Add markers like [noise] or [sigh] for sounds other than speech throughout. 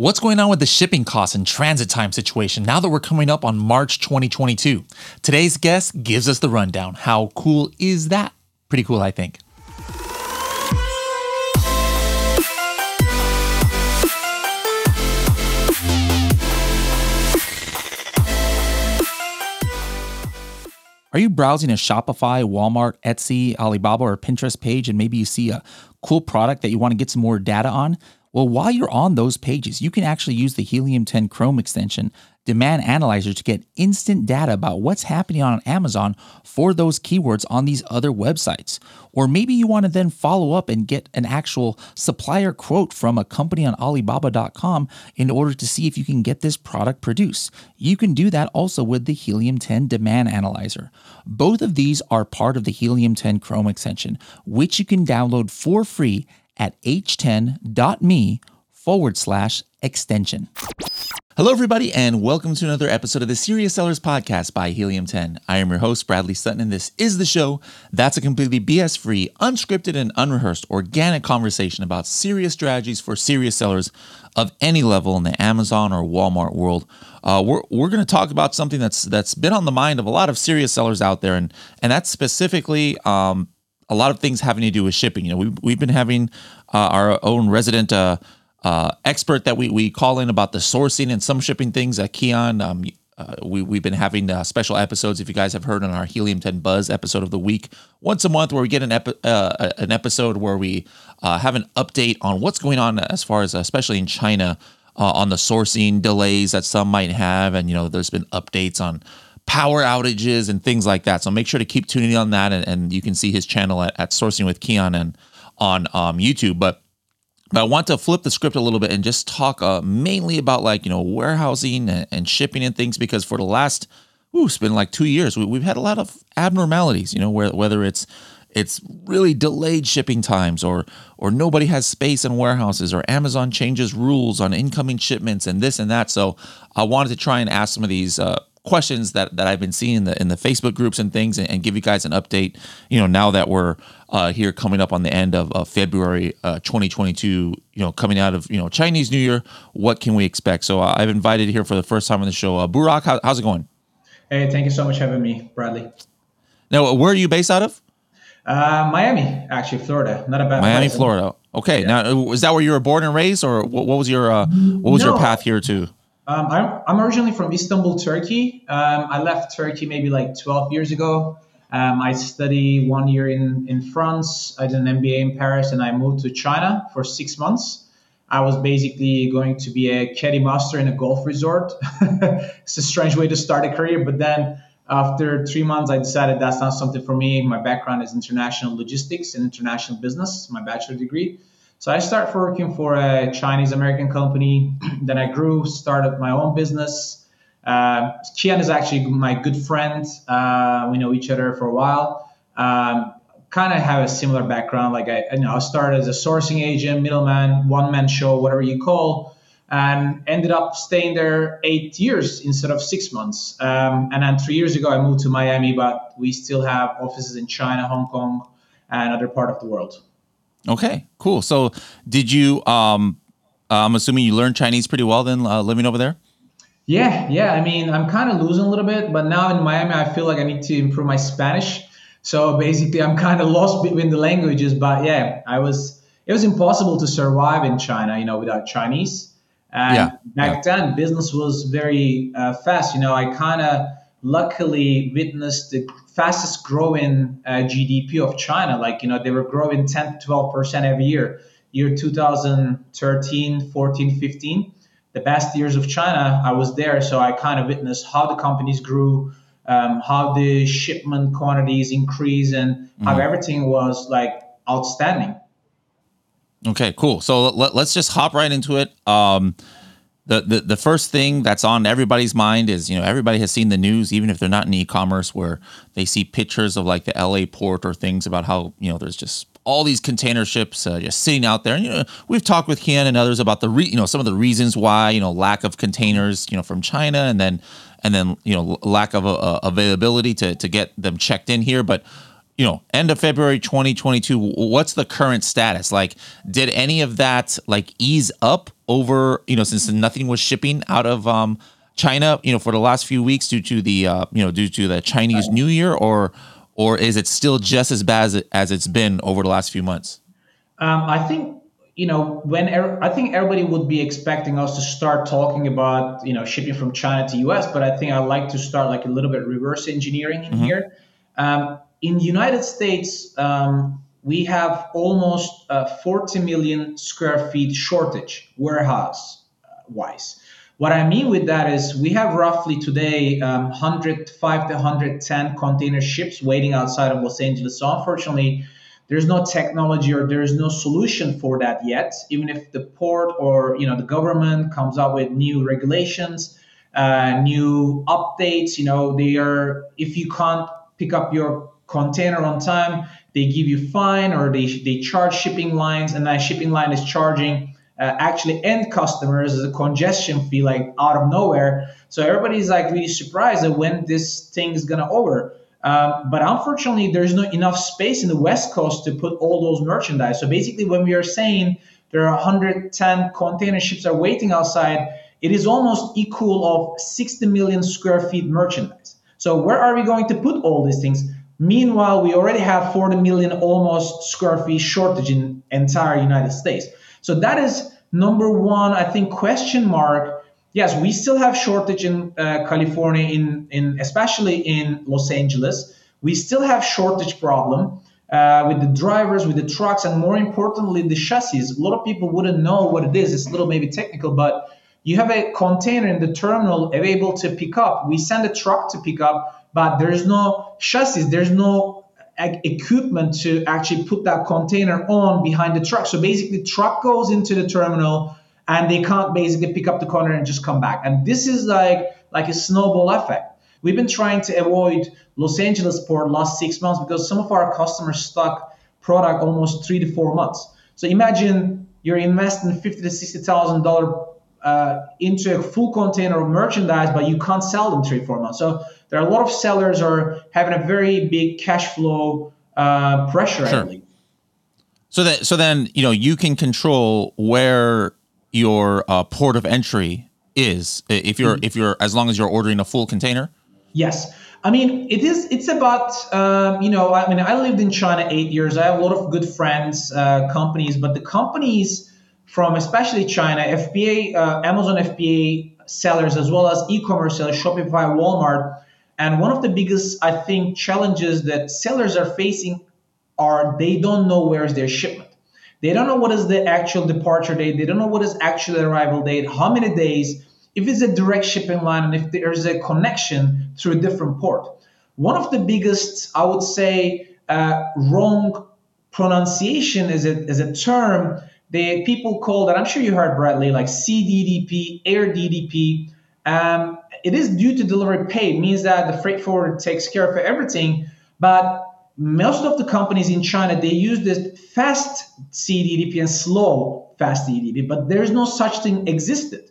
What's going on with the shipping costs and transit time situation now that we're coming up on March 2022? Today's guest gives us the rundown. How cool is that? Pretty cool, I think. Are you browsing a Shopify, Walmart, Etsy, Alibaba, or Pinterest page and maybe you see a cool product that you want to get some more data on? Well, while you're on those pages, you can actually use the Helium 10 Chrome extension Demand Analyzer to get instant data about what's happening on Amazon for those keywords on these other websites. Or maybe you want to then follow up and get an actual supplier quote from a company on Alibaba.com in order to see if you can get this product produced. You can do that also with the Helium 10 Demand Analyzer. Both of these are part of the Helium 10 Chrome extension, which you can download for free at h10.me forward slash extension. Hello, everybody, and welcome to another episode of the Serious Sellers Podcast by Helium 10. I am your host, Bradley Sutton, and this is the show that's a completely BS free, unscripted, and unrehearsed organic conversation about serious strategies for serious sellers of any level in the Amazon or Walmart world. Uh, we're we're going to talk about something that's that's been on the mind of a lot of serious sellers out there, and and that's specifically um, a lot of things having to do with shipping. You know, we we've been having uh, our own resident. Uh, uh, expert that we, we call in about the sourcing and some shipping things at Kian. Um, uh, we, we've been having uh, special episodes, if you guys have heard on our Helium 10 Buzz episode of the week, once a month, where we get an, epi- uh, an episode where we have an update on what's going on as far as, especially in China, on the sourcing delays that some might have. And, you know, there's been updates on power outages and things like that. So make sure to keep tuning in on that. And, and you can see his channel at, at Sourcing with Kian and on um, YouTube. But but I want to flip the script a little bit and just talk uh, mainly about like you know warehousing and, and, shipping and things because for the last ooh, it's been like two years we, have had a lot of abnormalities. You know where, whether it's it's really delayed shipping times or or nobody has space in warehouses or Amazon changes rules on incoming shipments and this and that. So I wanted to try and ask some of these uh, questions that, that I've been seeing in the in the Facebook groups and things, and, and give you guys an update. You know, now that we're uh, here coming up on the end of, of February uh, 2022, you know, coming out of you know Chinese New Year, what can we expect? So uh, I've invited here for the first time on the show, uh, Burak. How, how's it going? Hey, thank you so much for having me, Bradley. Now, where are you based out of? Uh, Miami, actually, Florida. Not a bad. Miami, place. Florida. Okay. Yeah. Now, is that where you were born and raised, or what, what was your uh, what was no. your path here to? Um, I'm, I'm originally from Istanbul, Turkey. Um, I left Turkey maybe like 12 years ago. Um, I studied one year in, in France. I did an MBA in Paris, and I moved to China for six months. I was basically going to be a caddy master in a golf resort. [laughs] it's a strange way to start a career, but then after three months, I decided that's not something for me. My background is international logistics and international business, my bachelor degree. So I started working for a Chinese American company. [clears throat] then I grew, started my own business. Uh, Kian is actually my good friend. Uh, we know each other for a while. Um, kind of have a similar background. Like I, you know, I started as a sourcing agent, middleman, one man show, whatever you call, and ended up staying there eight years instead of six months. Um, and then three years ago, I moved to Miami, but we still have offices in China, Hong Kong, and other part of the world. Okay, cool. So, did you? Um, I'm assuming you learned Chinese pretty well then, uh, living over there. Yeah, yeah. I mean, I'm kind of losing a little bit, but now in Miami, I feel like I need to improve my Spanish. So basically, I'm kind of lost between the languages. But yeah, I was. It was impossible to survive in China, you know, without Chinese. And yeah, back yeah. then, business was very uh, fast. You know, I kind of luckily witnessed the fastest growing uh, GDP of China. Like, you know, they were growing 10 to 12% every year. Year 2013, 14, 15, the best years of China, I was there. So I kind of witnessed how the companies grew, um, how the shipment quantities increased, and mm-hmm. how everything was like outstanding. Okay, cool. So let, us just hop right into it. Um, the, the the first thing that's on everybody's mind is you know everybody has seen the news even if they're not in e-commerce where they see pictures of like the LA port or things about how you know there's just all these container ships uh, just sitting out there. And you know we've talked with Ken and others about the re- you know some of the reasons why you know lack of containers you know from China and then and then you know lack of uh, availability to to get them checked in here. But you know end of february 2022 what's the current status? Like did any of that like ease up over, you know, since nothing was shipping out of um, China, you know, for the last few weeks due to the, uh, you know, due to the Chinese New Year, or or is it still just as bad as, as it's been over the last few months? Um, I think you know when er- I think everybody would be expecting us to start talking about you know shipping from China to US, but I think I like to start like a little bit reverse engineering in mm-hmm. here. Um, in the United States, um, we have almost uh, 40 million square feet shortage warehouse wise. What I mean with that is we have roughly today um, 105 to 110 container ships waiting outside of Los Angeles. So unfortunately, there's no technology or there's no solution for that yet. Even if the port or you know the government comes up with new regulations, uh, new updates, you know they are if you can't pick up your container on time, they give you fine or they, they charge shipping lines and that shipping line is charging uh, actually end customers as a congestion fee like out of nowhere. So everybody's like really surprised that when this thing is gonna over. Um, but unfortunately there's not enough space in the west coast to put all those merchandise. So basically when we are saying there are 110 container ships are waiting outside it is almost equal of 60 million square feet merchandise. So where are we going to put all these things Meanwhile, we already have 40 million almost square feet shortage in entire United States. So that is number one, I think, question mark. Yes, we still have shortage in uh, California, in, in especially in Los Angeles. We still have shortage problem uh, with the drivers, with the trucks, and more importantly, the chassis. A lot of people wouldn't know what it is. It's a little maybe technical, but you have a container in the terminal available to pick up. We send a truck to pick up but there's no chassis, there's no equipment to actually put that container on behind the truck. So basically, truck goes into the terminal and they can't basically pick up the container and just come back. And this is like like a snowball effect. We've been trying to avoid Los Angeles port last six months because some of our customers stuck product almost three to four months. So imagine you're investing fifty to sixty thousand dollar uh, into a full container of merchandise, but you can't sell them three four months. So there are a lot of sellers are having a very big cash flow uh, pressure. Sure. So that so then you know you can control where your uh, port of entry is if you're mm-hmm. if you're as long as you're ordering a full container. Yes. I mean, it is. It's about um, you know. I mean, I lived in China eight years. I have a lot of good friends, uh, companies, but the companies from especially China, FBA, uh, Amazon FBA sellers, as well as e-commerce sellers, Shopify, Walmart, and one of the biggest, I think, challenges that sellers are facing are they don't know where's their shipment. They don't know what is the actual departure date. They don't know what is actual arrival date, how many days, if it's a direct shipping line, and if there's a connection through a different port. One of the biggest, I would say, uh, wrong pronunciation is a, is a term that people call that I'm sure you heard Bradley, like sea DDP, Air DDP. Um, it is due to delivery paid, means that the freight forwarder takes care of everything. But most of the companies in China, they use this fast sea DDP and slow fast sea DDP, but there's no such thing existed.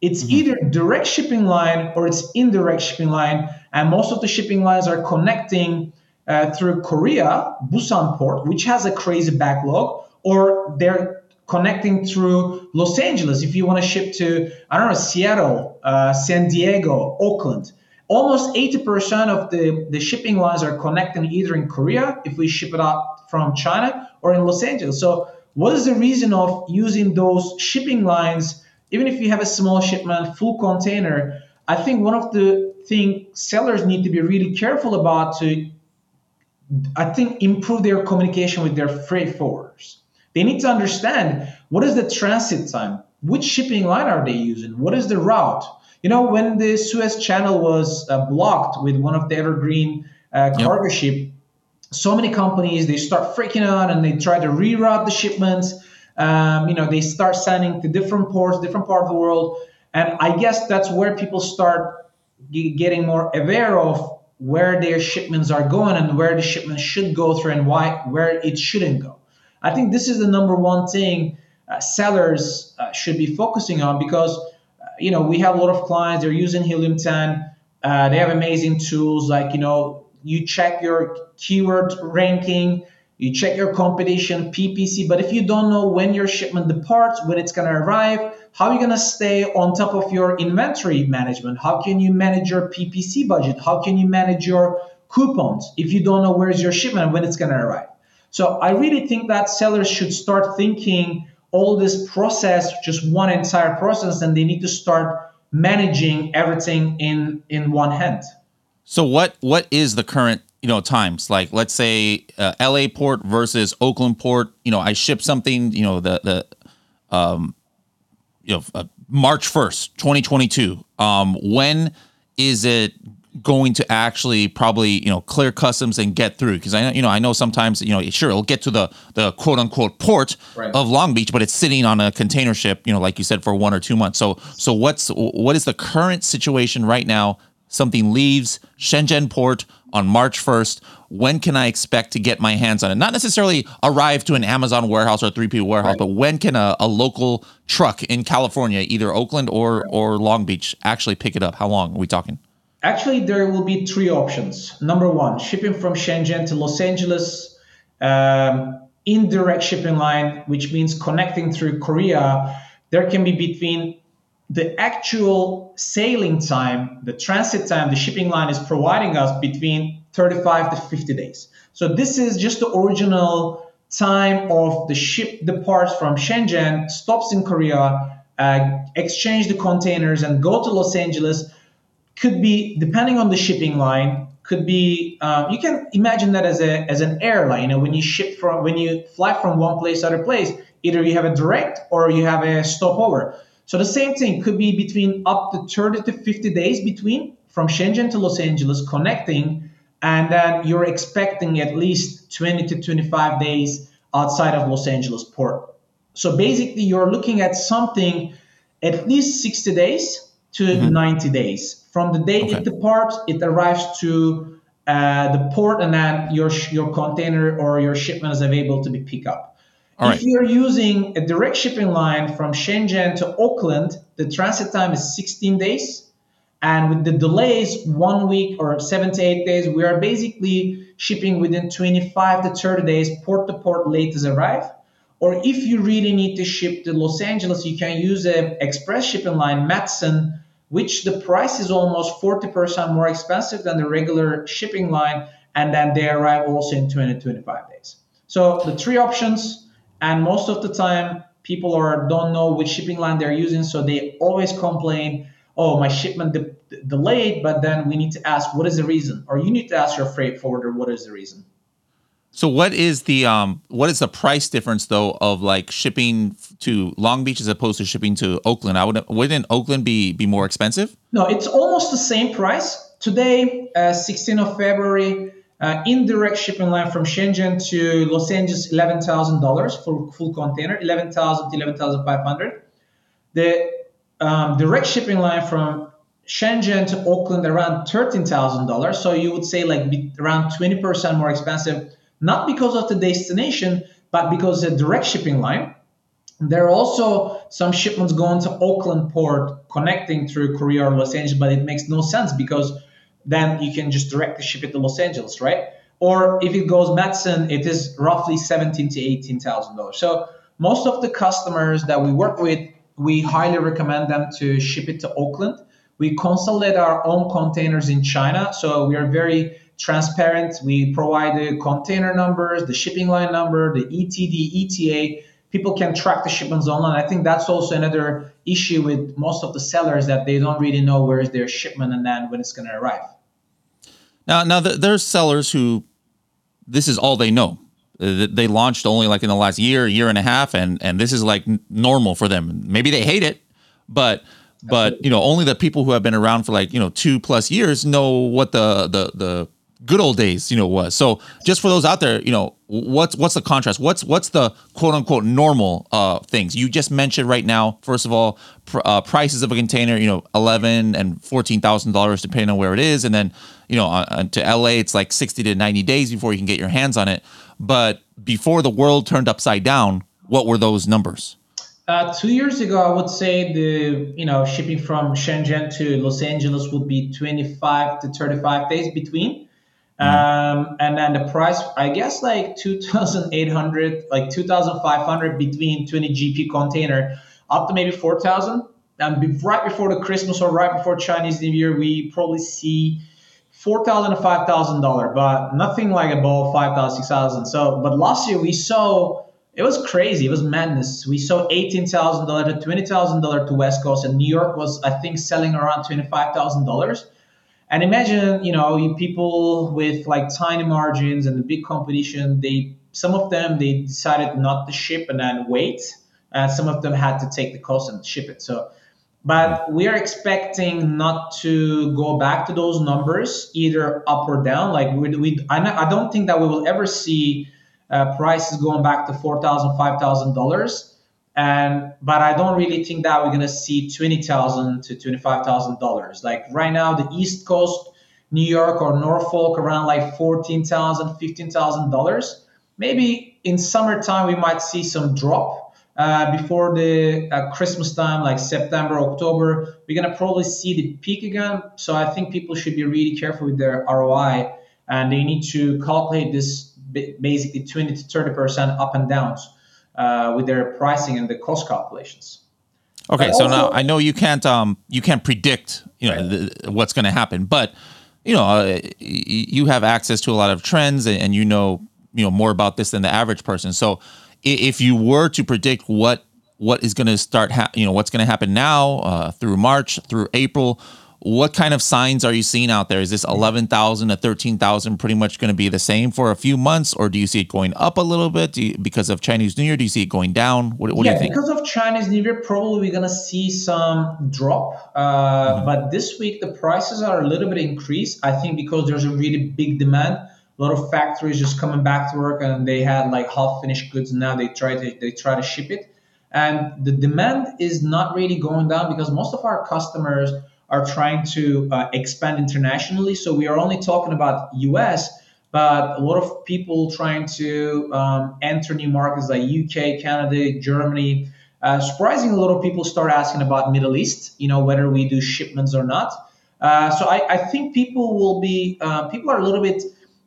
It's mm-hmm. either direct shipping line or it's indirect shipping line, and most of the shipping lines are connecting uh, through Korea, Busan port, which has a crazy backlog, or they're connecting through Los Angeles. If you want to ship to, I don't know, Seattle, uh, San Diego, Oakland, almost 80% of the, the shipping lines are connecting either in Korea, if we ship it out from China, or in Los Angeles. So, what is the reason of using those shipping lines, even if you have a small shipment, full container? I think one of the things sellers need to be really careful about to, I think, improve their communication with their freight forwarders they need to understand what is the transit time, which shipping line are they using, what is the route. You know, when the Suez Channel was uh, blocked with one of the evergreen uh, cargo yep. ship, so many companies they start freaking out and they try to reroute the shipments. Um, you know, they start sending to different ports, different part of the world, and I guess that's where people start g- getting more aware of where their shipments are going and where the shipments should go through and why where it shouldn't go. I think this is the number one thing uh, sellers uh, should be focusing on because uh, you know we have a lot of clients they're using Helium 10. Uh, they have amazing tools like you know you check your keyword ranking. you check your competition, PPC. But if you don't know when your shipment departs, when it's to arrive, how are you to stay on top of your inventory management? How can you manage your PPC budget? How can you manage your coupons if you don't know where's your shipment when it's to arrive? So I really think that sellers should start thinking all this process, just one entire process, and they need to start managing everything in in one hand. So what what is the current you know times like let's say uh, LA port versus Oakland port you know I ship something you know the the um you know uh, March 1st 2022 um when is it going to actually probably you know clear customs and get through. Because I know you know I know sometimes you know sure it'll get to the the quote unquote port right. of Long Beach but it's sitting on a container ship you know like you said for one or two months. So so what's what is the current situation right now? Something leaves Shenzhen port on March 1st when can I expect to get my hands on it? Not necessarily arrive to an Amazon warehouse or a 3P warehouse right. but when can a, a local truck in California either Oakland or or Long Beach actually pick it up? How long? Are we talking Actually, there will be three options. Number one, shipping from Shenzhen to Los Angeles, um, indirect shipping line, which means connecting through Korea. There can be between the actual sailing time, the transit time, the shipping line is providing us between 35 to 50 days. So this is just the original time of the ship departs from Shenzhen, stops in Korea, uh, exchange the containers, and go to Los Angeles could be depending on the shipping line could be um, you can imagine that as a as an airline. You know when you ship from when you fly from one place to other place either you have a direct or you have a stopover. So the same thing could be between up to 30 to 50 days between from shenzhen to los angeles connecting and then you're expecting at least 20 to 25 days outside of los angeles port. So basically you're looking at something at least 60 days to mm-hmm. 90 days from the day okay. it departs, it arrives to uh, the port, and then your your container or your shipment is available to be picked up. All if right. you're using a direct shipping line from Shenzhen to Oakland, the transit time is 16 days. And with the delays, one week or seven to eight days, we are basically shipping within 25 to 30 days, port to port late as arrive. Or if you really need to ship to Los Angeles, you can use an express shipping line, Matson, which the price is almost 40% more expensive than the regular shipping line, and then they arrive also in 20 25 days. So the three options, and most of the time people are don't know which shipping line they're using, so they always complain, "Oh, my shipment de- delayed," but then we need to ask, "What is the reason?" Or you need to ask your freight forwarder, "What is the reason?" So what is the um what is the price difference though of like shipping to Long Beach as opposed to shipping to Oakland? I would wouldn't Oakland be be more expensive? No, it's almost the same price. Today, uh, 16th of February, uh, indirect shipping line from Shenzhen to Los Angeles, eleven thousand dollars for full container, eleven thousand to eleven thousand five hundred. The um, direct shipping line from Shenzhen to Oakland around thirteen thousand dollars. So you would say like around twenty percent more expensive not because of the destination, but because the direct shipping line. There are also some shipments going to Oakland port connecting through Korea or Los Angeles, but it makes no sense because then you can just directly ship it to Los Angeles, right? Or if it goes Matson, it is roughly seventeen to eighteen thousand dollars. So most of the customers that we work with, we highly recommend them to ship it to Oakland. We consolidate our own containers in China, so we are very transparent. We provide the container numbers, the shipping line number, the ETD, ETA. People can track the shipments online. I think that's also another issue with most of the sellers that they don't really know where is their shipment and then when it's going to arrive. Now, now there's sellers who this is all they know. They launched only like in the last year, year and a half, and and this is like normal for them. Maybe they hate it, but but you know only the people who have been around for like you know two plus years know what the the the good old days, you know, was. So just for those out there, you know, what's what's the contrast? What's what's the quote unquote normal uh, things you just mentioned right now? First of all, pr- uh, prices of a container, you know, eleven and fourteen thousand dollars depending on where it is, and then you know, uh, to LA, it's like sixty to ninety days before you can get your hands on it. But before the world turned upside down, what were those numbers? Uh, two years ago, I would say the you know shipping from Shenzhen to Los Angeles would be 25 to 35 days between. Um, and then the price, I guess, like 2,800, like 2,500 between 20 GP container up to maybe 4,000. And be, right before the Christmas or right before Chinese New Year, we probably see four thousand to five thousand dollar, but nothing like above five thousand, six thousand. So, but last year we saw it was crazy. It was madness. We saw eighteen thousand dollar to twenty thousand dollar to West Coast, and New York was I think selling around twenty five thousand dollars. And imagine, you know, people with like tiny margins and the big competition. They some of them they decided not to ship and then wait. And some of them had to take the cost and ship it. So but we are expecting not to go back to those numbers either up or down like we, we I, don't think that we will ever see uh, prices going back to $4000 $5000 and but i don't really think that we're to see 20000 to $25000 like right now the east coast new york or norfolk around like $14000 $15000 maybe in summertime we might see some drop uh, before the uh, Christmas time, like September, October, we're gonna probably see the peak again. So I think people should be really careful with their ROI, and they need to calculate this basically 20 to 30 percent up and downs uh, with their pricing and the cost calculations. Okay, but so also, now I know you can't um you can't predict you know the, what's going to happen, but you know uh, you have access to a lot of trends and, and you know you know more about this than the average person. So if you were to predict what what is going to start, ha- you know, what's going to happen now uh, through March, through April, what kind of signs are you seeing out there? Is this 11,000 to 13,000 pretty much going to be the same for a few months, or do you see it going up a little bit you, because of Chinese New Year? Do you see it going down? What, what yeah, do you think? because of Chinese New Year, probably we're going to see some drop. Uh, mm-hmm. But this week, the prices are a little bit increased. I think because there's a really big demand a lot of factories just coming back to work and they had like half finished goods and now they try to they try to ship it and the demand is not really going down because most of our customers are trying to uh, expand internationally so we are only talking about us but a lot of people trying to um, enter new markets like uk canada germany uh, surprising a lot of people start asking about middle east you know whether we do shipments or not uh, so I, I, think people will be uh, people are a little bit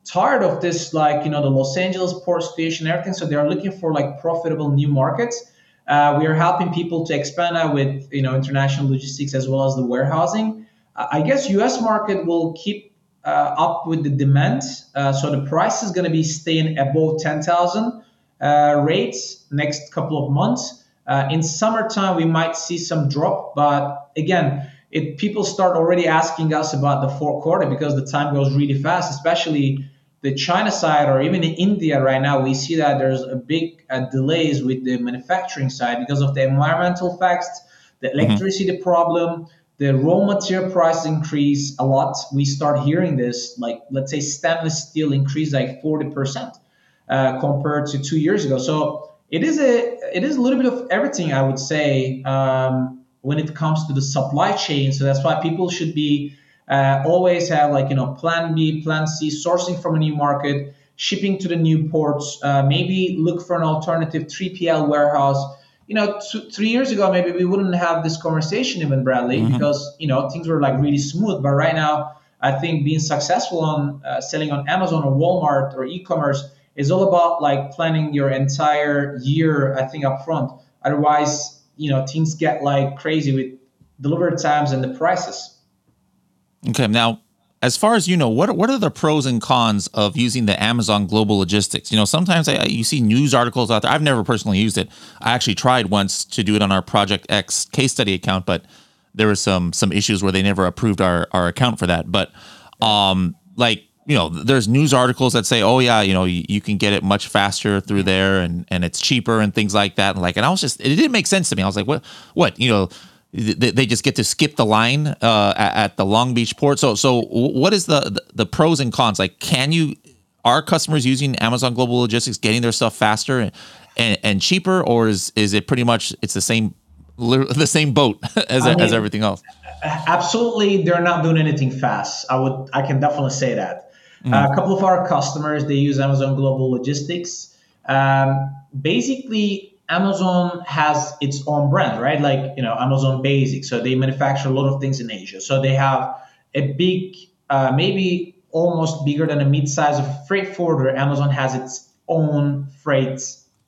tired of this, like, you know, the Los Angeles port station, everything. So they're looking for like profitable new markets. Uh, we are helping people to expand that with, you know, international logistics as well as the warehousing. I guess U.S. market will keep uh, up with the demand. Uh, so the price is going to be staying above 10,000 uh, rates next couple of months. Uh, in summertime, we might see some drop, but again, it, people start already asking us about the fourth quarter because the time goes really fast, especially the China side or even in India right now, we see that there's a big uh, delays with the manufacturing side because of the environmental facts, the mm-hmm. electricity mm-hmm. problem, the raw material price increase a lot. We start hearing this, like let's say stainless steel increased like 40% uh, compared to two years ago. So it is a it is a little bit of everything, I would say, um, when it comes to the supply chain. So that's why people should be uh, always have like you know plan B, plan C, sourcing from a new market, shipping to the new ports. Uh, maybe look for an alternative 3PL warehouse. You know, two, three years ago maybe we wouldn't have this conversation even Bradley mm-hmm. because you know things were like really smooth. But right now, I think being successful on uh, selling on Amazon or Walmart or e-commerce is all about like planning your entire year. I think up front. Otherwise, you know, things get like crazy with delivery times and the prices. Okay, now as far as you know, what what are the pros and cons of using the Amazon Global Logistics? You know, sometimes I, you see news articles out there. I've never personally used it. I actually tried once to do it on our Project X case study account, but there were some some issues where they never approved our our account for that. But um, like you know, there's news articles that say, oh yeah, you know, you, you can get it much faster through there, and and it's cheaper and things like that. And like, and I was just, it didn't make sense to me. I was like, what, what, you know they just get to skip the line uh, at the Long Beach port. So, so what is the the pros and cons? Like, can you are customers using Amazon Global Logistics getting their stuff faster and, and, and cheaper, or is is it pretty much it's the same [laughs] the same boat [laughs] as I mean, as everything else? Absolutely, they're not doing anything fast. I would I can definitely say that. Mm-hmm. Uh, a couple of our customers they use Amazon Global Logistics. Um, basically, Amazon has its own brand, right? Like, you know, Amazon Basic. So they manufacture a lot of things in Asia. So they have a big, uh, maybe almost bigger than a mid-size of freight forwarder, Amazon has its own freight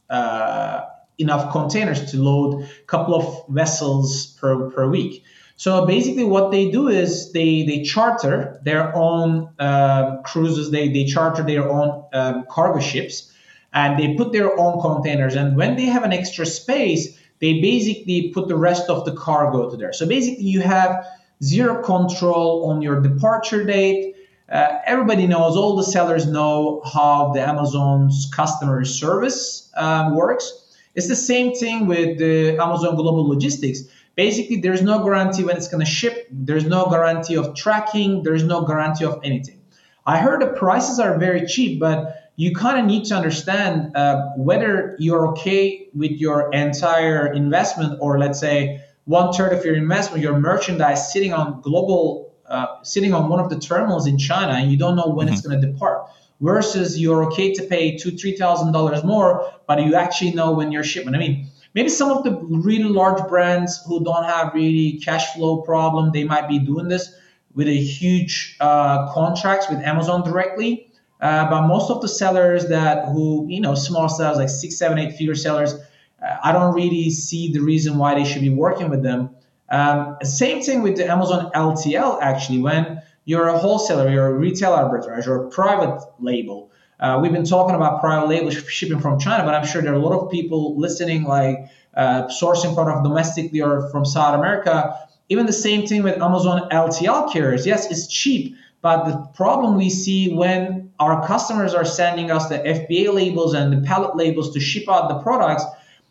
uh, enough containers to load a couple of vessels per, per week. So basically, what they do is they they charter their own uh, cruises. They they charter their own um, cargo ships, and they put their own containers. And when they have an extra space, they basically put the rest of the cargo to there. So basically, you have zero control on your departure date. Uh, everybody knows, all the sellers know how the Amazon's customer service um, works. It's the same thing with the Amazon Global Logistics. Basically, there's no guarantee when it's going to ship. There's no guarantee of tracking. There's no guarantee of anything. I heard the prices are very cheap, but you kind of need to understand uh, whether you're okay with your entire investment, or let's say one third of your investment, your merchandise sitting on global, uh, sitting on one of the terminals in China, and you don't know when mm-hmm. it's going to depart versus you're okay to pay two, three thousand dollars more, but you actually know when your shipment. I mean, maybe some of the really large brands who don't have really cash flow problem, they might be doing this with a huge uh, contracts with Amazon directly. Uh, but most of the sellers that who you know small sellers like six, seven, eight figure sellers, uh, I don't really see the reason why they should be working with them. Um, same thing with the Amazon LTL actually when you're a wholesaler, you're a retail arbitrage, you're a private label. Uh, we've been talking about private label shipping from China, but I'm sure there are a lot of people listening, like uh, sourcing product domestically or from South America. Even the same thing with Amazon LTL carriers. Yes, it's cheap, but the problem we see when our customers are sending us the FBA labels and the pallet labels to ship out the products,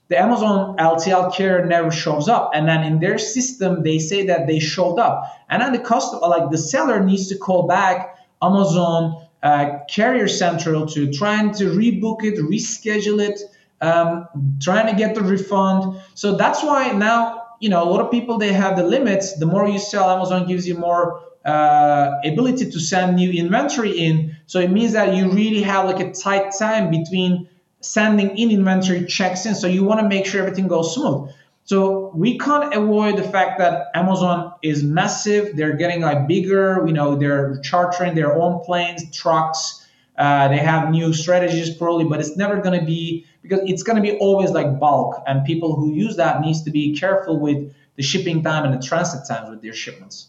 the Amazon LTL carrier never shows up. And then in their system, they say that they showed up. And then the customer, like the seller, needs to call back Amazon uh, Carrier Central to trying to rebook it, reschedule it, um, trying to get the refund. So that's why now, you know, a lot of people they have the limits. The more you sell, Amazon gives you more uh, ability to send new inventory in. So it means that you really have like a tight time between sending in inventory checks in. So you want to make sure everything goes smooth. So we can't avoid the fact that Amazon is massive. They're getting like bigger. You know, they're chartering their own planes, trucks. Uh, they have new strategies probably, but it's never going to be because it's going to be always like bulk, and people who use that needs to be careful with the shipping time and the transit times with their shipments.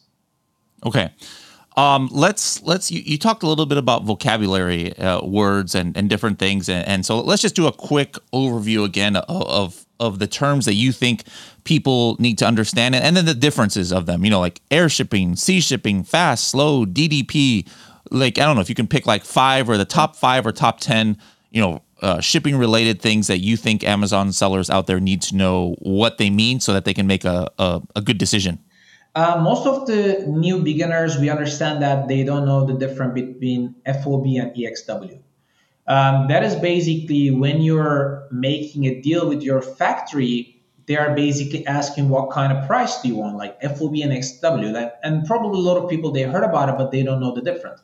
Okay. Um, let's let's you, you, talked a little bit about vocabulary uh, words and, and different things and, and, so let's just do a quick overview again of, of, of the terms that you think people need to understand and, and then the differences of them you know like air shipping sea shipping fast slow ddp like i don't know if you can pick like five or the top five or top ten you know uh, shipping related things that you think amazon sellers out there need to know what they mean so that they can make a, a, a good decision uh, most of the new beginners, we understand that they don't know the difference between FOB and EXW. Um, that is basically when you're making a deal with your factory, they are basically asking what kind of price do you want, like FOB and XW. That, and probably a lot of people they heard about it, but they don't know the difference.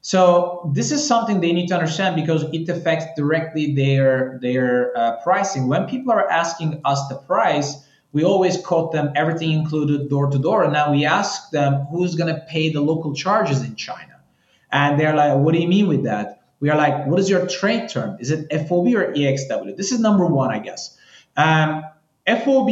So this is something they need to understand because it affects directly their their uh, pricing. When people are asking us the price, we always quote them everything included door to door. And now we ask them who's going to pay the local charges in China. And they're like, what do you mean with that? We are like, what is your trade term? Is it FOB or EXW? This is number one, I guess. Um, FOB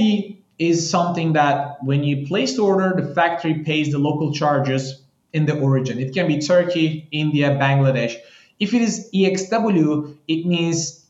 is something that when you place the order, the factory pays the local charges in the origin. It can be Turkey, India, Bangladesh. If it is EXW, it means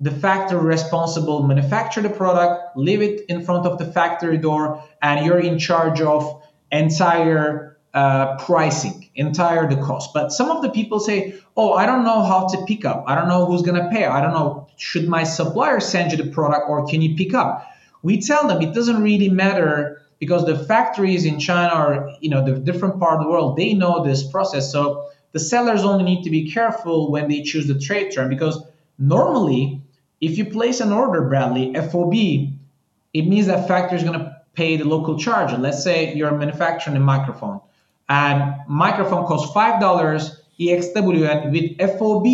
the factory responsible manufacture the product, leave it in front of the factory door, and you're in charge of entire uh, pricing, entire the cost. But some of the people say, "Oh, I don't know how to pick up. I don't know who's gonna pay. I don't know should my supplier send you the product or can you pick up." We tell them it doesn't really matter because the factories in China or you know the different part of the world they know this process. So the sellers only need to be careful when they choose the trade term because normally if you place an order, Bradley, FOB, it means that factory is going to pay the local charge. Let's say you're manufacturing a microphone, and microphone costs five dollars EXW, and with FOB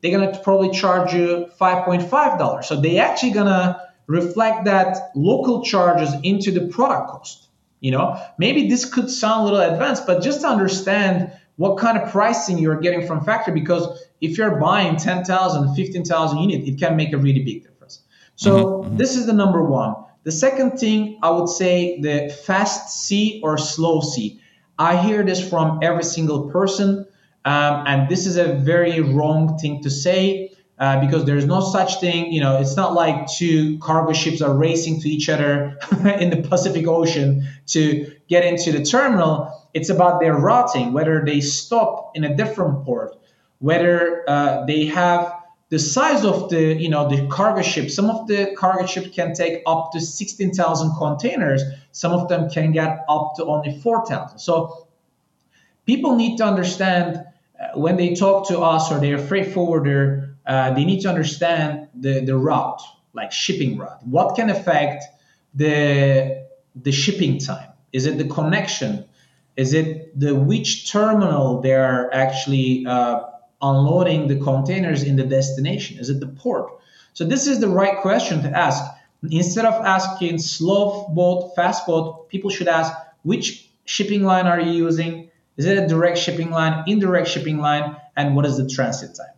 they're to probably charge you five point five dollars. So they actually to reflect that local charges into the product cost. You know, maybe this could sound a little advanced, but just to understand what kind of pricing you're getting from factory because if you're buying 10,000, 15,000 units, it can make a really big difference. So mm-hmm, mm-hmm. this is the number one. The second thing I would say the fast sea or slow sea. I hear this from every single person, um, and this is a very wrong thing to say. Uh, because there's no such thing, you know, it's not like two cargo ships are racing to each other [laughs] in the Pacific Ocean to get into the terminal. It's about their routing, whether they stop in a different port, whether uh, they have the size of the, you know, the cargo ship. Some of the cargo ship can take up to 16,000 containers. Some of them can get up to only 4,000. So people need to understand uh, when they talk to us or their freight forwarder uh, they need to understand the, the route, like shipping route. What can affect the, the shipping time? Is it the connection? Is it the which terminal they're actually uh, unloading the containers in the destination? Is it the port? So this is the right question to ask. Instead of asking slow boat, fast boat, people should ask which shipping line are you using? Is it a direct shipping line, indirect shipping line, and what is the transit time?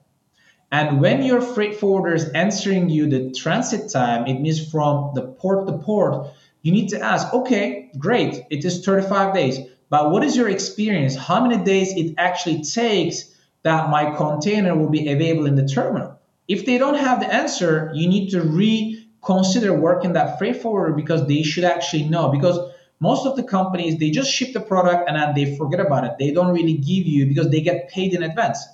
And when your freight forwarder is answering you the transit time, it means from the port to port, you need to ask, okay, great, it is 35 days, but what is your experience? How many days it actually takes that my container will be available in the terminal? If they don't have the answer, you need to reconsider working that freight forwarder because they should actually know. Because most of the companies, they just ship the product and then they forget about it. They don't really give you because they get paid in advance.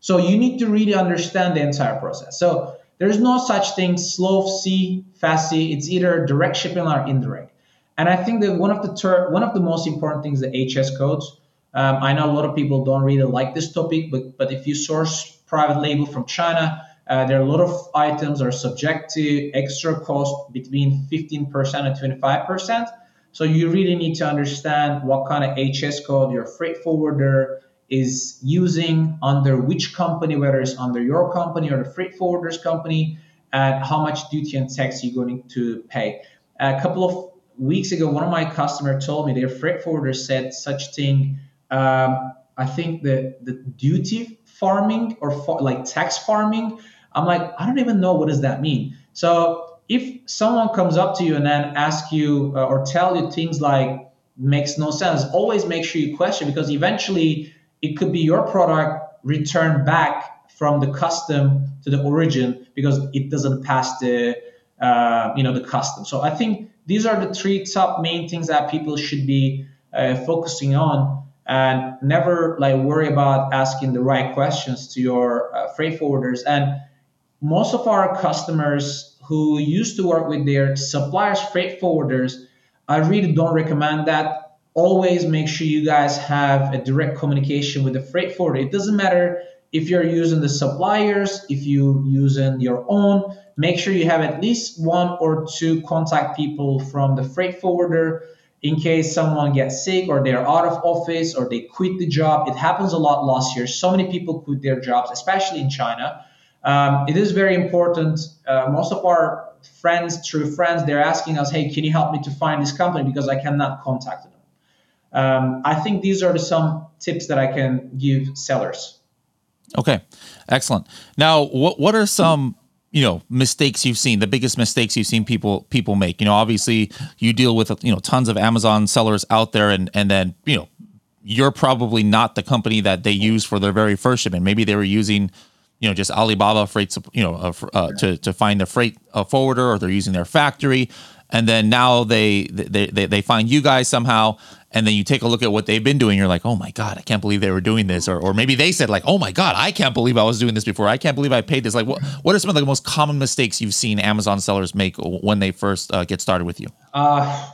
So you need to really understand the entire process. So there's no such thing slow sea, fast sea. It's either direct shipping or indirect. And I think that one of the ter- one of the most important things the HS codes. Um, I know a lot of people don't really like this topic, but but if you source private label from China, uh, there are a lot of items are subject to extra cost between 15% and 25%. So you really need to understand what kind of HS code your freight forwarder is using under which company, whether it's under your company or the freight forwarder's company, and how much duty and tax you're going to pay. A couple of weeks ago, one of my customers told me their freight forwarder said such thing. Um, I think the the duty farming or like tax farming. I'm like, I don't even know what does that mean. So if someone comes up to you and then ask you uh, or tell you things like makes no sense, always make sure you question because eventually it could be your product returned back from the custom to the origin because it doesn't pass the uh, you know the custom. So I think these are the three top main things that people should be uh, focusing on and never like worry about asking the right questions to your uh, freight forwarders. And most of our customers who used to work with their suppliers freight forwarders i really don't recommend that. Always make sure you guys have a direct communication with the freight forwarder. It doesn't matter if you're using the suppliers, if you using your own, make sure you have at least one or two contact people from the freight forwarder in case someone gets sick or they're out of office or they quit the job. It happens a lot last year. So many people quit their jobs, especially in China. Um, it is very important. Uh, most of our friends, true friends, they're asking us, hey, can you help me to find this company because I cannot contact them. Um, I think these are some tips that I can give sellers. Okay, excellent. Now, what what are some you know mistakes you've seen? The biggest mistakes you've seen people people make. You know, obviously you deal with you know tons of Amazon sellers out there, and and then you know you're probably not the company that they use for their very first shipment. Maybe they were using you know just Alibaba freight you know uh, uh, to to find a freight uh, forwarder, or they're using their factory, and then now they they they, they find you guys somehow and then you take a look at what they've been doing you're like oh my god i can't believe they were doing this. Or, or maybe they said like oh my god i can't believe i was doing this before. I can't believe i paid this. Like what, what are some of the most common mistakes you've seen amazon sellers make when they first uh, get started with you? Uh,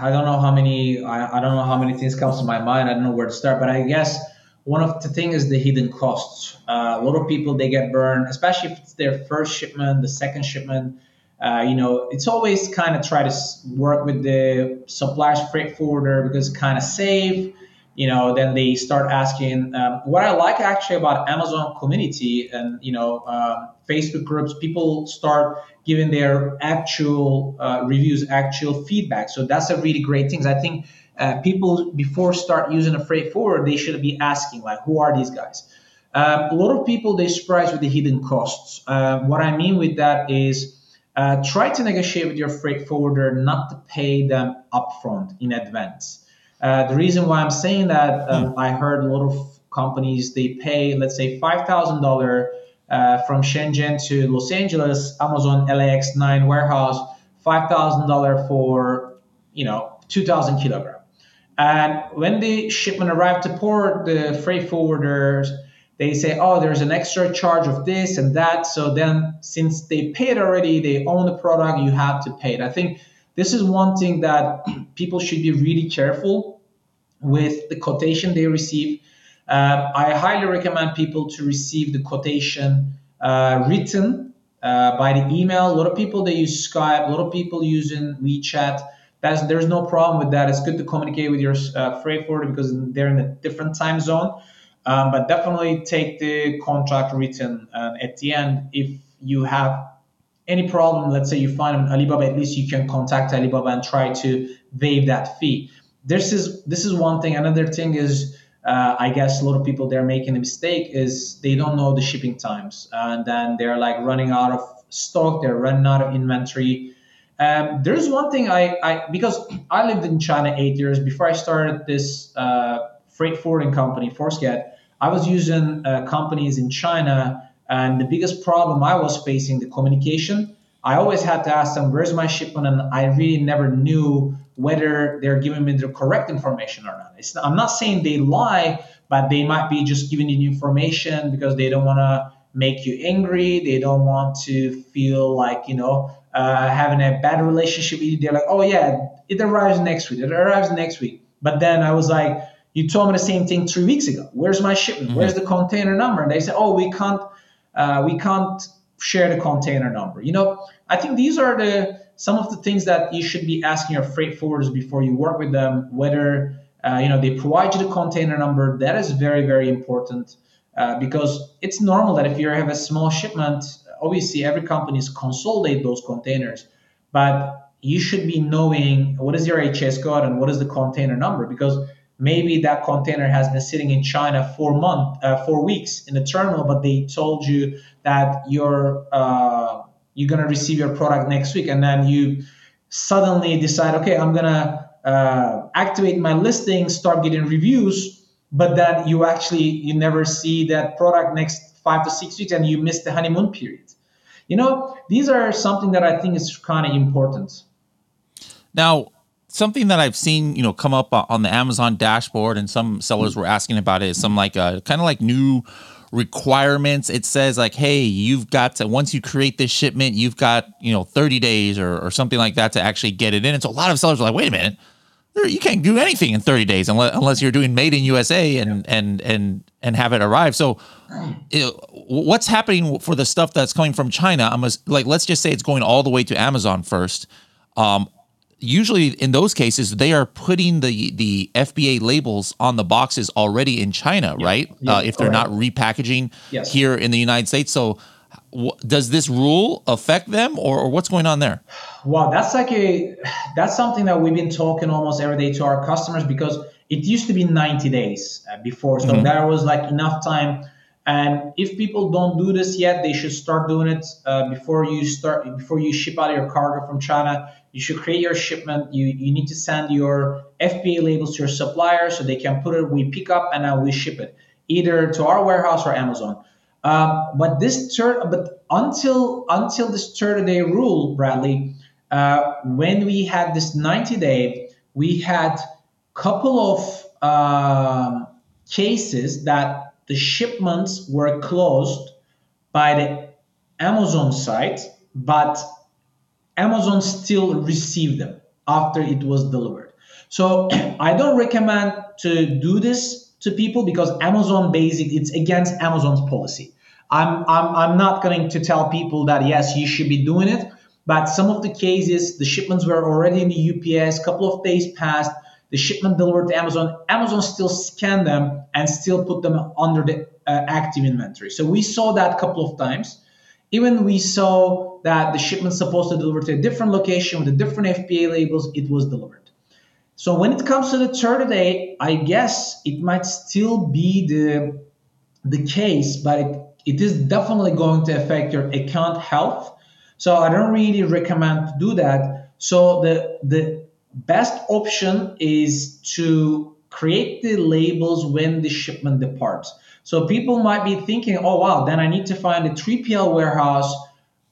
i don't know how many I, I don't know how many things comes to my mind. I don't know where to start but i guess one of the things is the hidden costs. Uh, a lot of people they get burned especially if it's their first shipment the second shipment uh, you know, it's always kind of try to work with the suppliers freight forwarder because it's kind of safe. You know, then they start asking. Um, what I like actually about Amazon community and you know uh, Facebook groups, people start giving their actual uh, reviews, actual feedback. So that's a really great thing. I think uh, people before start using a freight forward, they should be asking like, who are these guys? Um, a lot of people they surprise with the hidden costs. Uh, what I mean with that is uh, try to negotiate with your freight forwarder not to pay them upfront in advance. Uh, the reason why I'm saying that, um, I heard a lot of companies they pay, let's say, five thousand uh, dollar from Shenzhen to Los Angeles, Amazon LAX nine warehouse, five thousand dollar for you know two thousand kilogram. And when the shipment arrived to port, the freight forwarders they say, oh, there's an extra charge of this and that. So then, since they paid already, they own the product, you have to pay it. I think this is one thing that [clears throat] people should be really careful with the quotation they receive. Uh, I highly recommend people to receive the quotation uh, written uh, by the email. A lot of people they use Skype. A lot of people using WeChat. That's, there's no problem with that. It's good to communicate with your uh, freight forwarder because they're in a different time zone. Um, but definitely take the contract written at the end if you have any problem let's say you find alibaba at least you can contact alibaba and try to waive that fee. This is this is one thing. Another thing is uh, i guess a lot of people they're making a mistake is they don't know the shipping times. And then they're like running out of stock. They're running out of inventory. Um, there's one thing I, I because i lived in china eight years before i started this uh, freight forwarding company forceget I was using uh, companies in China, and the biggest problem I was facing the communication. I always had to ask them, "Where's my shipment?" And I really never knew whether they're giving me the correct information or not. It's, I'm not saying they lie, but they might be just giving you information because they don't want to make you angry. They don't want to feel like you know uh, having a bad relationship with you. They're like, "Oh yeah, it arrives next week. It arrives next week." But then I was like, you told me the same thing three weeks ago. Where's my shipment? Mm-hmm. Where's the container number? And they say, oh, we can't, uh, we can't share the container number. You know, I think these are the some of the things that you should be asking your freight forwarders before you work with them. Whether uh, you know they provide you the container number. That is very very important uh, because it's normal that if you have a small shipment, obviously every company is consolidate those containers, but you should be knowing what is your HS code and what is the container number because maybe that container has been sitting in China for month, uh, for weeks in the terminal, but they told you that you're uh, you're gonna receive your product next week, and then you suddenly decide, okay, I'm gonna uh, activate my listing, start getting reviews, but then you actually you never see that product next five to six weeks, and you miss the honeymoon period. You know, these are something that I think is kind of important. Now, something that I've seen, you know, come up on the Amazon dashboard, and some sellers were asking about it. Is some like uh, kind of like new requirements. It says like, hey, you've got to once you create this shipment, you've got you know 30 days or, or something like that to actually get it in. And so a lot of sellers are like, wait a minute, you can't do anything in 30 days unless, unless you're doing made in USA and and and and have it arrive. So, what's happening for the stuff that's coming from China? I'm like, let's just say it's going all the way to Amazon first. Um, usually in those cases they are putting the the FBA labels on the boxes already in China, yeah. right? Yeah. Uh, if they're not repackaging yes. here in the United States. So w- does this rule affect them or, or, what's going on there? Wow, that's like a that's something that we've been talking almost every day to our customers because it used to be 90 days uh, before. So mm-hmm. there was like enough time and if people don't do this yet, they should start doing it uh, before you start before you ship out your cargo from China. You should create your shipment. You you need to send your FBA labels to your supplier so they can put it. We pick up and then we ship it either to our warehouse or Amazon. Um, but this third, but until until this 30 day rule, Bradley, uh, when we had this 90 day, we had couple of um, cases that the shipments were closed by the Amazon site, but Amazon still received them after it was delivered. So [clears throat] I don't recommend to do this to people because Amazon basic it's against Amazon's policy. I'm, I'm, I'm not going to tell people that yes you should be doing it, but some of the cases the shipments were already in the UPS, couple of days passed, the shipment delivered to Amazon, Amazon still scan them and still put them under the uh, active inventory. So we saw that a couple of times. Even we saw that the shipment supposed to deliver to a different location with a different FBA labels, it was delivered. So when it comes to the 30 day, I guess it might still be the the case, but it, it is definitely going to affect your account health. So I don't really recommend to do that. So the the best option is to create the labels when the shipment departs. So people might be thinking, oh wow, then I need to find a 3PL warehouse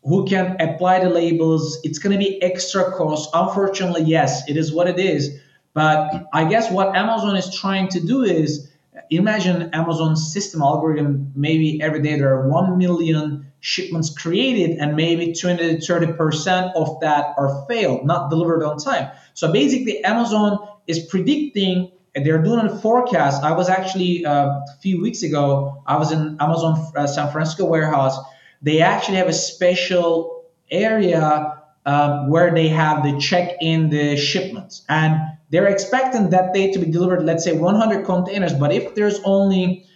who can apply the labels. It's going to be extra cost. Unfortunately, yes, it is what it is. But I guess what Amazon is trying to do is imagine Amazon's system algorithm. Maybe every day there are 1 million shipments created, and maybe 20 to 30% of that are failed, not delivered on time. So basically, Amazon is predicting they're doing a forecast. I was actually uh, a few weeks ago, I was in Amazon uh, San Francisco warehouse. They actually have a special area uh, where they have the check in the shipments. And they're expecting that day to be delivered, let's say 100 containers. But if there's only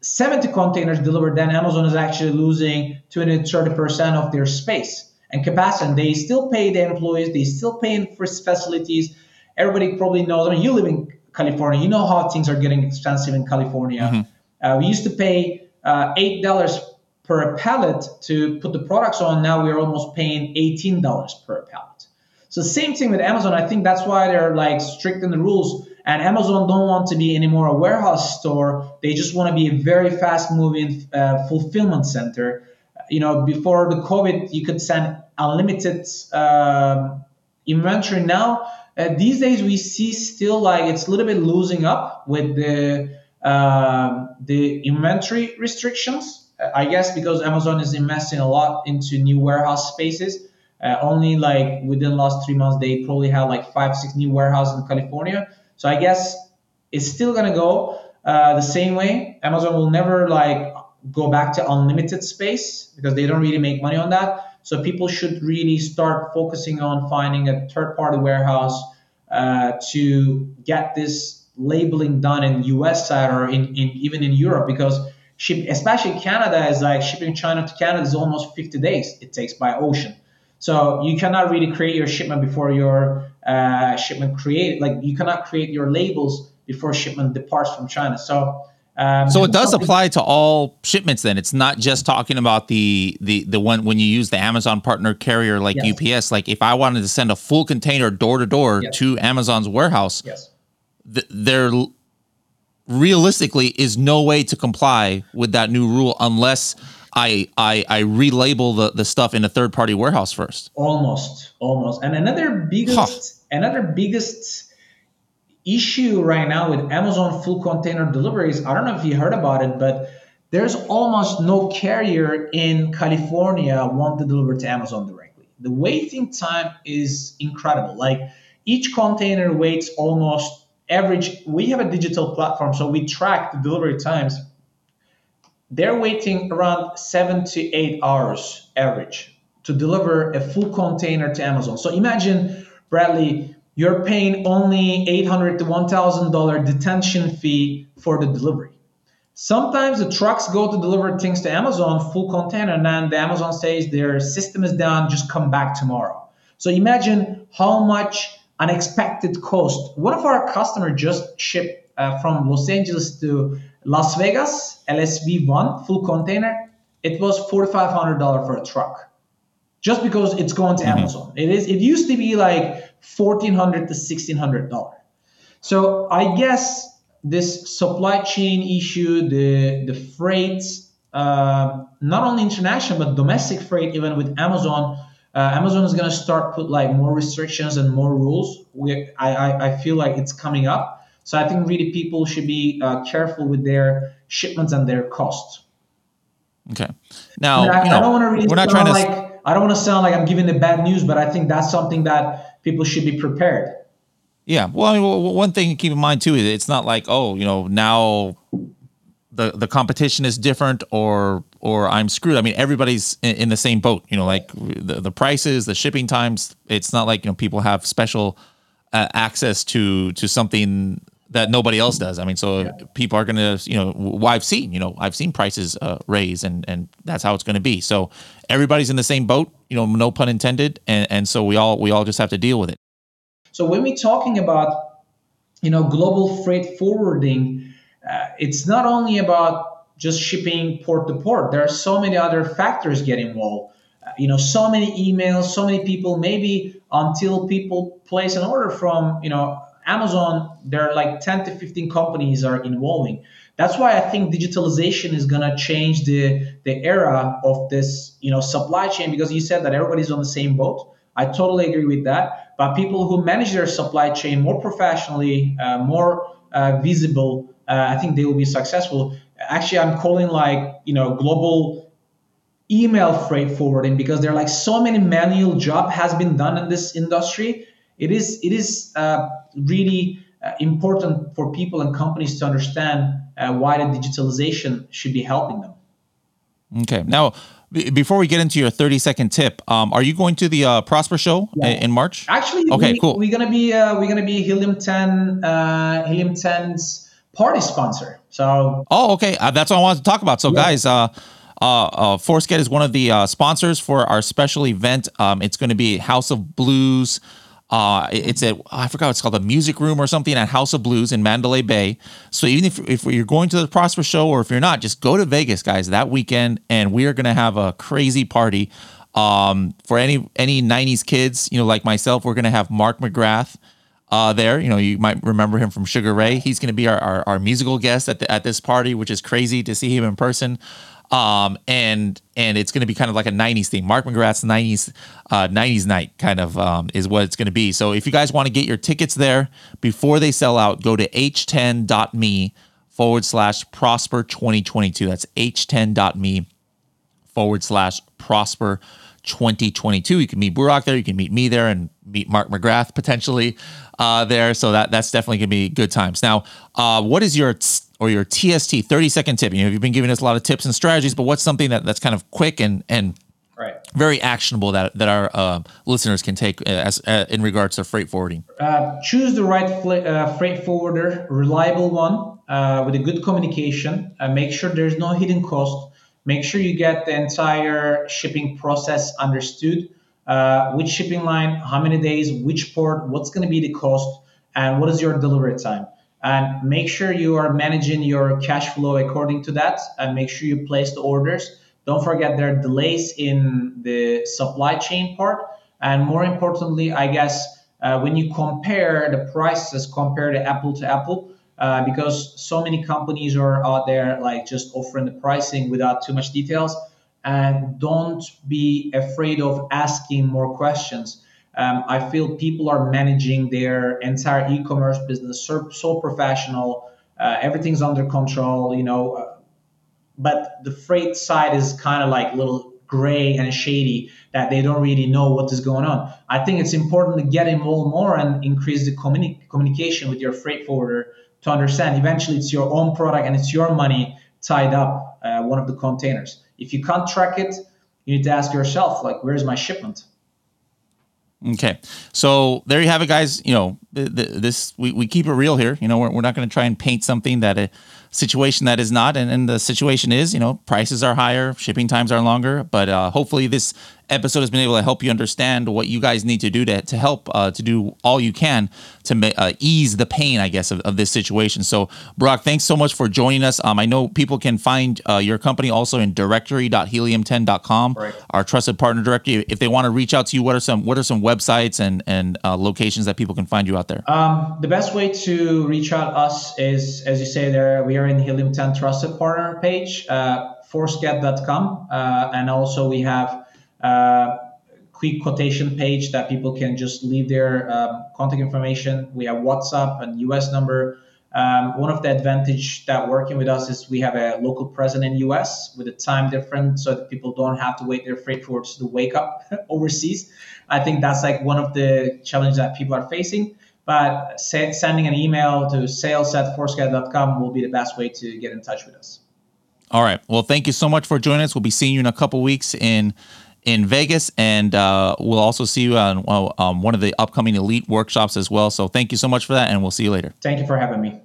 70 containers delivered, then Amazon is actually losing 20 to 30% of their space and capacity. And they still pay the employees, they still pay for facilities. Everybody probably knows. I mean, you live in California, you know how things are getting expensive in California. Mm-hmm. Uh, we used to pay uh, $8 per pallet to put the products on. Now we're almost paying $18 per pallet. So same thing with Amazon. I think that's why they're like strict in the rules. And Amazon don't want to be anymore a warehouse store. They just want to be a very fast moving uh, fulfillment center. You know, before the COVID, you could send unlimited uh, inventory. Now, uh, these days, we see still like it's a little bit losing up with the uh, the inventory restrictions. I guess because Amazon is investing a lot into new warehouse spaces. Uh, only like within the last three months, they probably have like five, six new warehouses in California. So I guess it's still gonna go uh, the same way. Amazon will never like go back to unlimited space because they don't really make money on that. So people should really start focusing on finding a third-party warehouse uh, to get this labeling done in U.S. side or in, in even in Europe because ship, especially Canada is like shipping China to Canada is almost 50 days it takes by ocean. So you cannot really create your shipment before your uh, shipment created. Like you cannot create your labels before shipment departs from China. So um, so it does apply to all shipments. Then it's not just talking about the the the one when you use the Amazon partner carrier like yes. UPS. Like if I wanted to send a full container door to door to Amazon's warehouse, yes. th- there realistically is no way to comply with that new rule unless I I I relabel the the stuff in a third party warehouse first. Almost, almost. And another biggest huh. another biggest issue right now with Amazon full container deliveries. I don't know if you heard about it, but there's almost no carrier in California want to deliver to Amazon directly. The waiting time is incredible. Like each container waits almost average. We have a digital platform, so we track the delivery times they're waiting around seven to eight hours average to deliver a full container to Amazon. So imagine, Bradley, you're paying only 800 to $1,000 detention fee for the delivery. Sometimes the trucks go to deliver things to Amazon, full container, and then the Amazon says their system is down, just come back tomorrow. So imagine how much unexpected cost. One of our customers just shipped uh, from Los Angeles to Las Vegas, LSV1, full container, it was $4,500 for a truck. Just because it's going to mm-hmm. Amazon. It is. It used to be like 1,400 to $1,600. So I guess this supply chain issue, the, the freight, uh, not only international, but domestic freight, even with Amazon, uh, Amazon is going to start put like more restrictions and more rules. We, I, I, I feel like it's coming up. So I think really people should be uh, careful with their shipments and their costs. Okay. Now, I, you know, I don't want to really we're not trying to like I don't want to sound like I'm giving the bad news, but I think that's something that people should be prepared. Yeah. Well, I mean, one thing to keep in mind too is it's not like oh, you know, now the the competition is different or or I'm screwed. I mean, everybody's in, in the same boat. You know, like the the prices, the shipping times. It's not like you know people have special uh, access to to something that nobody else does. I mean, so yeah. people are going to, you know, well, I've seen, you know, I've seen prices uh, raise, and and that's how it's going to be. So everybody's in the same boat, you know, no pun intended, and and so we all we all just have to deal with it. So when we're talking about you know, global freight forwarding, uh, it's not only about just shipping port to port. There are so many other factors get involved. Uh, you know, so many emails, so many people. Maybe until people place an order from, you know, Amazon, there are like 10 to 15 companies are involving. That's why I think digitalization is gonna change the the era of this, you know, supply chain because you said that everybody's on the same boat. I totally agree with that. But people who manage their supply chain more professionally, uh, more uh, visible, uh, I think they will be successful. Actually, I'm calling like you know global email freight forwarding because there are like so many manual job has been done in this industry. It is it is uh, really uh, important for people and companies to understand uh, why the digitalization should be helping them. Okay. Now, b- before we get into your 30 second tip, um, are you going to the uh, Prosper show yeah. in, in March? Actually, okay, we, cool. We're gonna be uh, we're gonna be Helium 10 uh, Helium 10's party sponsor. So. Oh, okay. Uh, that's what I wanted to talk about. So, yeah. guys. Uh, uh, uh, is one of the uh, sponsors for our special event. Um, it's going to be House of Blues uh, it's a I forgot it's called a music room or something at House of Blues in Mandalay Bay. So even if if you're going to the Prosper Show or if you're not, just go to Vegas, guys, that weekend, and we are gonna have a crazy party. Um, for any any '90s kids, you know, like myself, we're gonna have Mark McGrath. Uh, there, you know, you might remember him from Sugar Ray. He's going to be our, our, our musical guest at the, at this party, which is crazy to see him in person. Um, and and it's going to be kind of like a 90s thing. Mark McGrath's 90s uh, 90s night kind of um, is what it's going to be. So if you guys want to get your tickets there before they sell out, go to h10.me forward slash prosper 2022. That's h10.me forward slash prosper 2022. You can meet Burak there. You can meet me there and meet Mark McGrath potentially uh, there. So that that's definitely going to be good times. Now, uh, what is your or your TST 30 second tip? You know, you've been giving us a lot of tips and strategies, but what's something that, that's kind of quick and and right. very actionable that that our uh, listeners can take as uh, in regards to freight forwarding? Uh, choose the right fl- uh, freight forwarder, reliable one with a good communication. make sure there's no hidden cost. Make sure you get the entire shipping process understood uh, which shipping line, how many days, which port, what's going to be the cost, and what is your delivery time. And make sure you are managing your cash flow according to that, and make sure you place the orders. Don't forget there are delays in the supply chain part, and more importantly, I guess uh, when you compare the prices, compare the apple to apple, uh, because so many companies are out there like just offering the pricing without too much details and don't be afraid of asking more questions. Um, I feel people are managing their entire e-commerce business so, so professional. Uh, everything's under control, you know. Uh, but the freight side is kind of like little gray and shady that they don't really know what is going on. I think it's important to get involved more and increase the communi- communication with your freight forwarder to understand. Eventually, it's your own product and it's your money tied up uh, one of the containers. If you can't track it, you need to ask yourself, like, where's my shipment? Okay, so there you have it, guys. You know, this we, we keep it real here. You know, we're, we're not going to try and paint something that a situation that is not, and, and the situation is, you know, prices are higher, shipping times are longer, but uh, hopefully this episode has been able to help you understand what you guys need to do to, to help uh, to do all you can to ma- uh, ease the pain, I guess, of, of, this situation. So, Burak, thanks so much for joining us. Um, I know people can find uh, your company also in directory.helium10.com, right. our trusted partner directory. If they want to reach out to you, what are some what are some websites and and uh, locations that people can find you out there? Um, the best way to reach out us is, as you say, there we are in Helium 10 Trusted Partner page, uh, forceget.com, uh, and also we have uh, quick quotation page that people can just leave their um, contact information. We have WhatsApp and US number. Um, one of the advantage that working with us is we have a local presence in US with a time difference so that people don't have to wait their freight forwards to wake up [laughs] overseas. I think that's like one of the challenges that people are facing. But sending an email to sales at forceget.com will be the best way to get in touch with us. All right. Well, thank you so much for joining us. We'll be seeing you in a couple weeks in in Vegas, and uh, we'll also see you on um, one of the upcoming elite workshops as well. So thank you so much for that, and we'll see you later. Thank you for having me.